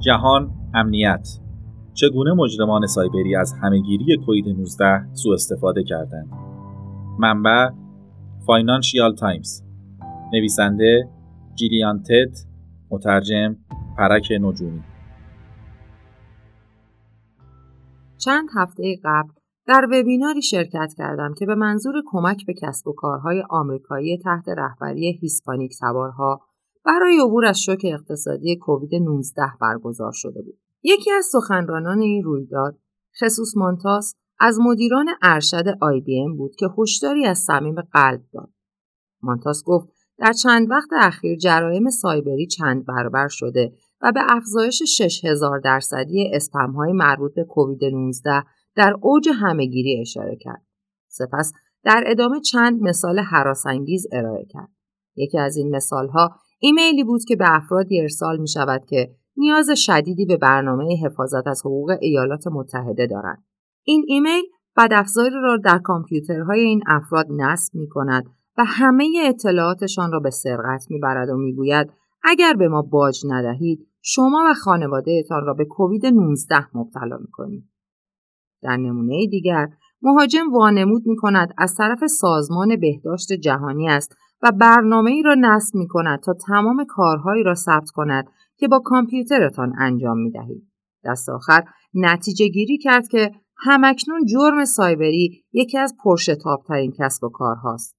جهان امنیت. چگونه مجرمان سایبری از همهگیری کووید 19 سوء استفاده کردند؟ منبع فاینانشیال تایمز. نویسنده جیلیان تت. مترجم پرک نجومی. چند هفته قبل در وبیناری شرکت کردم که به منظور کمک به کسب و کارهای آمریکایی تحت رهبری هیسپانیک سوارها برای عبور از شوک اقتصادی کووید 19 برگزار شده بود. یکی از سخنرانان این رویداد، خصوص مانتاس از مدیران ارشد آی بود که هشداری از صمیم قلب داد. مانتاس گفت در چند وقت اخیر جرایم سایبری چند برابر شده و به افزایش 6000 درصدی اسپم های مربوط به کووید 19 در اوج همهگیری اشاره کرد. سپس در ادامه چند مثال حراسانگیز ارائه کرد. یکی از این مثال ها ایمیلی بود که به افرادی ارسال می شود که نیاز شدیدی به برنامه حفاظت از حقوق ایالات متحده دارند. این ایمیل بدافزاری را در کامپیوترهای این افراد نصب می کند و همه اطلاعاتشان را به سرقت می برد و می گوید اگر به ما باج ندهید شما و خانوادهتان را به کووید 19 مبتلا می کنید. در نمونه دیگر مهاجم وانمود می کند از طرف سازمان بهداشت جهانی است و برنامه ای را نصب می کند تا تمام کارهایی را ثبت کند که با کامپیوترتان انجام می دهید. دست آخر نتیجه گیری کرد که همکنون جرم سایبری یکی از پرشتابترین کسب و کارهاست.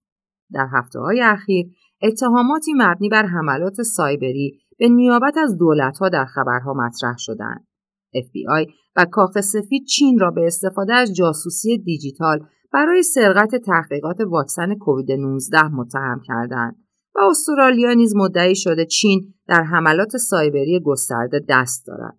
در هفته های اخیر اتهاماتی مبنی بر حملات سایبری به نیابت از دولتها در خبرها مطرح شدند. FBI و کاخ سفید چین را به استفاده از جاسوسی دیجیتال برای سرقت تحقیقات واکسن کووید 19 متهم کردند و استرالیا نیز مدعی شده چین در حملات سایبری گسترده دست دارد.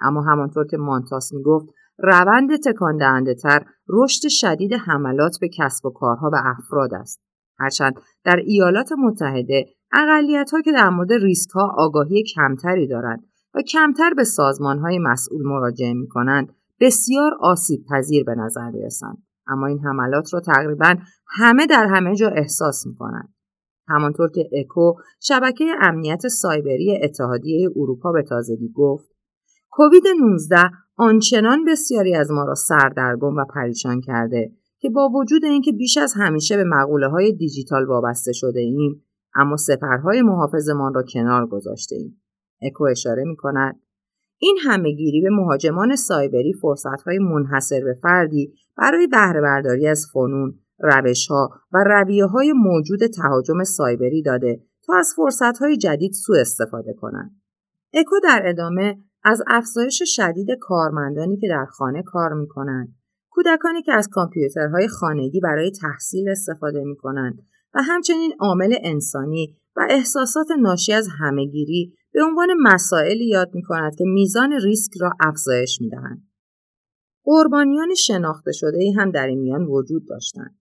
اما همانطور که مانتاس می گفت روند تکان دهنده تر رشد شدید حملات به کسب و کارها و افراد است. هرچند در ایالات متحده اقلیت ها که در مورد ریسک ها آگاهی کمتری دارند و کمتر به سازمان های مسئول مراجعه می کنند بسیار آسیب پذیر به نظر رسند. اما این حملات را تقریبا همه در همه جا احساس می کنند. همانطور که اکو شبکه امنیت سایبری اتحادیه اروپا به تازگی گفت کووید 19 آنچنان بسیاری از ما را سردرگم و پریشان کرده که با وجود اینکه بیش از همیشه به مقوله های دیجیتال وابسته شده ایم اما سپرهای محافظمان را کنار گذاشته ایم. اکو اشاره می کند این همهگیری به مهاجمان سایبری فرصتهای منحصر به فردی برای بهره برداری از فنون، روشها و رویه های موجود تهاجم سایبری داده تا از فرصتهای جدید سوء استفاده کنند. اکو در ادامه از افزایش شدید کارمندانی که در خانه کار می کنند، کودکانی که از کامپیوترهای خانگی برای تحصیل استفاده می کنند و همچنین عامل انسانی و احساسات ناشی از همهگیری به عنوان مسائلی یاد می کند که میزان ریسک را افزایش می دهند. قربانیان شناخته شده هم در این میان وجود داشتند.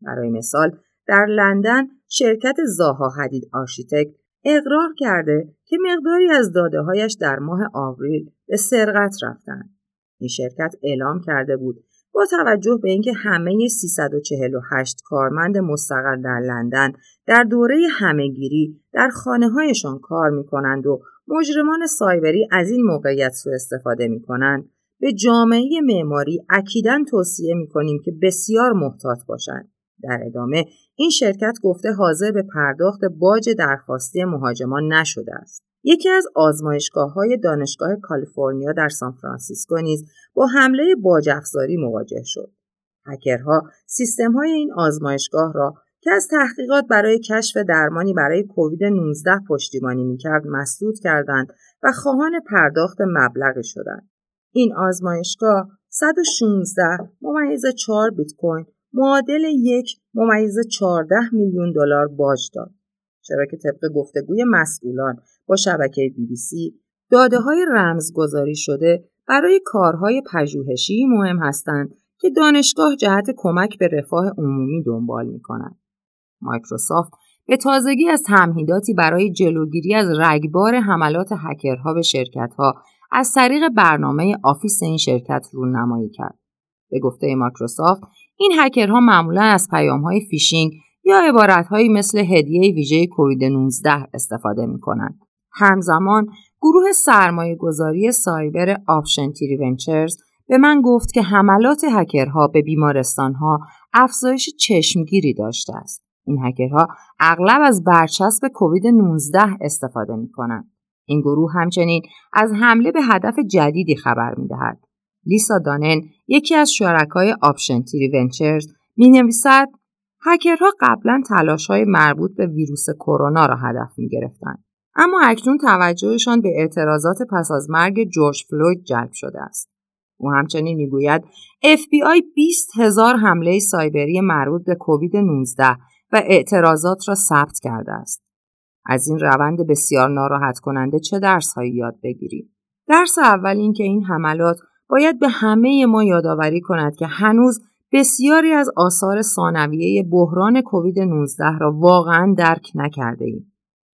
برای مثال در لندن شرکت زاها حدید Architects اقرار کرده که مقداری از داده هایش در ماه آوریل به سرقت رفتند. این شرکت اعلام کرده بود با توجه به اینکه همه 348 کارمند مستقر در لندن در دوره همهگیری در خانه هایشان کار می کنند و مجرمان سایبری از این موقعیت سوء استفاده می کنند به جامعه معماری اکیدا توصیه می کنیم که بسیار محتاط باشند. در ادامه این شرکت گفته حاضر به پرداخت باج درخواستی مهاجمان نشده است. یکی از آزمایشگاه های دانشگاه کالیفرنیا در سان فرانسیسکو نیز با حمله باج افزاری مواجه شد. هکرها سیستم های این آزمایشگاه را که از تحقیقات برای کشف درمانی برای کووید 19 پشتیبانی می‌کرد مسدود کردند و خواهان پرداخت مبلغی شدند. این آزمایشگاه 116 ممیز 4 بیت کوین معادل یک ممیز 14 میلیون دلار باج داد. چرا که طبق گفتگوی مسئولان با شبکه بی بی سی داده های رمزگذاری شده برای کارهای پژوهشی مهم هستند که دانشگاه جهت کمک به رفاه عمومی دنبال می کند. مایکروسافت به تازگی از تمهیداتی برای جلوگیری از رگبار حملات هکرها به شرکتها از طریق برنامه آفیس این شرکت رونمایی کرد. به گفته مایکروسافت این هکرها معمولا از پیامهای فیشینگ یا عبارتهایی مثل هدیه ویژه کووید 19 استفاده می کنند. همزمان گروه سرمایه گذاری سایبر Option Three Ventures به من گفت که حملات هکرها به بیمارستانها افزایش چشمگیری داشته است. این هکرها اغلب از برچسب کووید 19 استفاده می کنند. این گروه همچنین از حمله به هدف جدیدی خبر می دهد. لیسا دانن یکی از شرکای Option Three Ventures می نویسد هکرها قبلا تلاش های مربوط به ویروس کرونا را هدف می گرفتند. اما اکنون توجهشان به اعتراضات پس از مرگ جورج فلوید جلب شده است. او همچنین می‌گوید FBI 20 هزار حمله سایبری مربوط به کووید 19 و اعتراضات را ثبت کرده است. از این روند بسیار ناراحت کننده چه درس هایی یاد بگیریم؟ درس اول این که این حملات باید به همه ما یادآوری کند که هنوز بسیاری از آثار ثانویه بحران کووید 19 را واقعا درک نکرده ایم.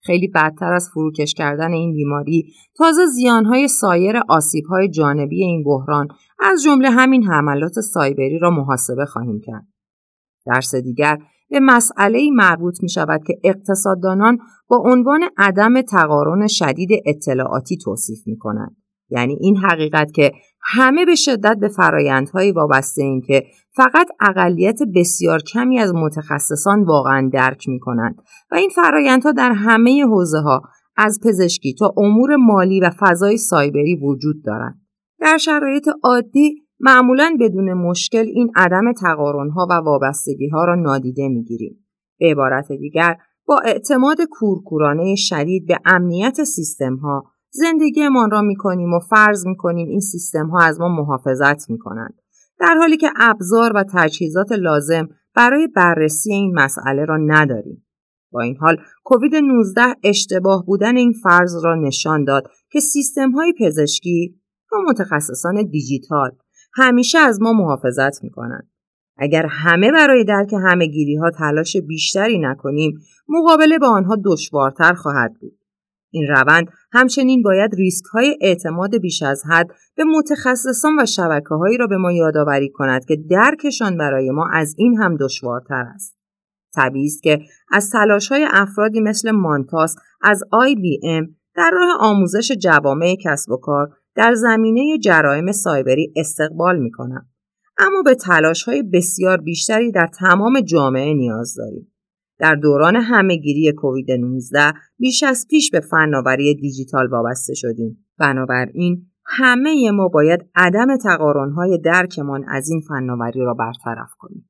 خیلی بدتر از فروکش کردن این بیماری تازه زیانهای سایر آسیبهای جانبی این بحران از جمله همین حملات سایبری را محاسبه خواهیم کرد. درس دیگر به مسئله مربوط می شود که اقتصاددانان با عنوان عدم تقارن شدید اطلاعاتی توصیف می کنند. یعنی این حقیقت که همه به شدت به فرایندهایی وابسته این که فقط اقلیت بسیار کمی از متخصصان واقعا درک می کنند و این فرایندها در همه حوزه ها از پزشکی تا امور مالی و فضای سایبری وجود دارند. در شرایط عادی معمولا بدون مشکل این عدم تقارنها و وابستگی ها را نادیده می گیریم. به عبارت دیگر با اعتماد کورکورانه شدید به امنیت سیستم ها زندگیمان را می کنیم و فرض می کنیم این سیستم ها از ما محافظت می کنند. در حالی که ابزار و تجهیزات لازم برای بررسی این مسئله را نداریم. با این حال کووید 19 اشتباه بودن این فرض را نشان داد که سیستم های پزشکی و متخصصان دیجیتال همیشه از ما محافظت می کنند. اگر همه برای درک همه گیری ها تلاش بیشتری نکنیم مقابله با آنها دشوارتر خواهد بود. این روند همچنین باید ریسک های اعتماد بیش از حد به متخصصان و شبکه هایی را به ما یادآوری کند که درکشان برای ما از این هم دشوارتر است. طبیعی است که از تلاش های افرادی مثل مانتاس از IBM در راه آموزش جوامع کسب و کار در زمینه جرائم سایبری استقبال می کنم. اما به تلاش های بسیار بیشتری در تمام جامعه نیاز داریم. در دوران همهگیری کووید 19 بیش از پیش به فناوری دیجیتال وابسته شدیم. بنابراین همه ما باید عدم تقارنهای درکمان از این فناوری را برطرف کنیم.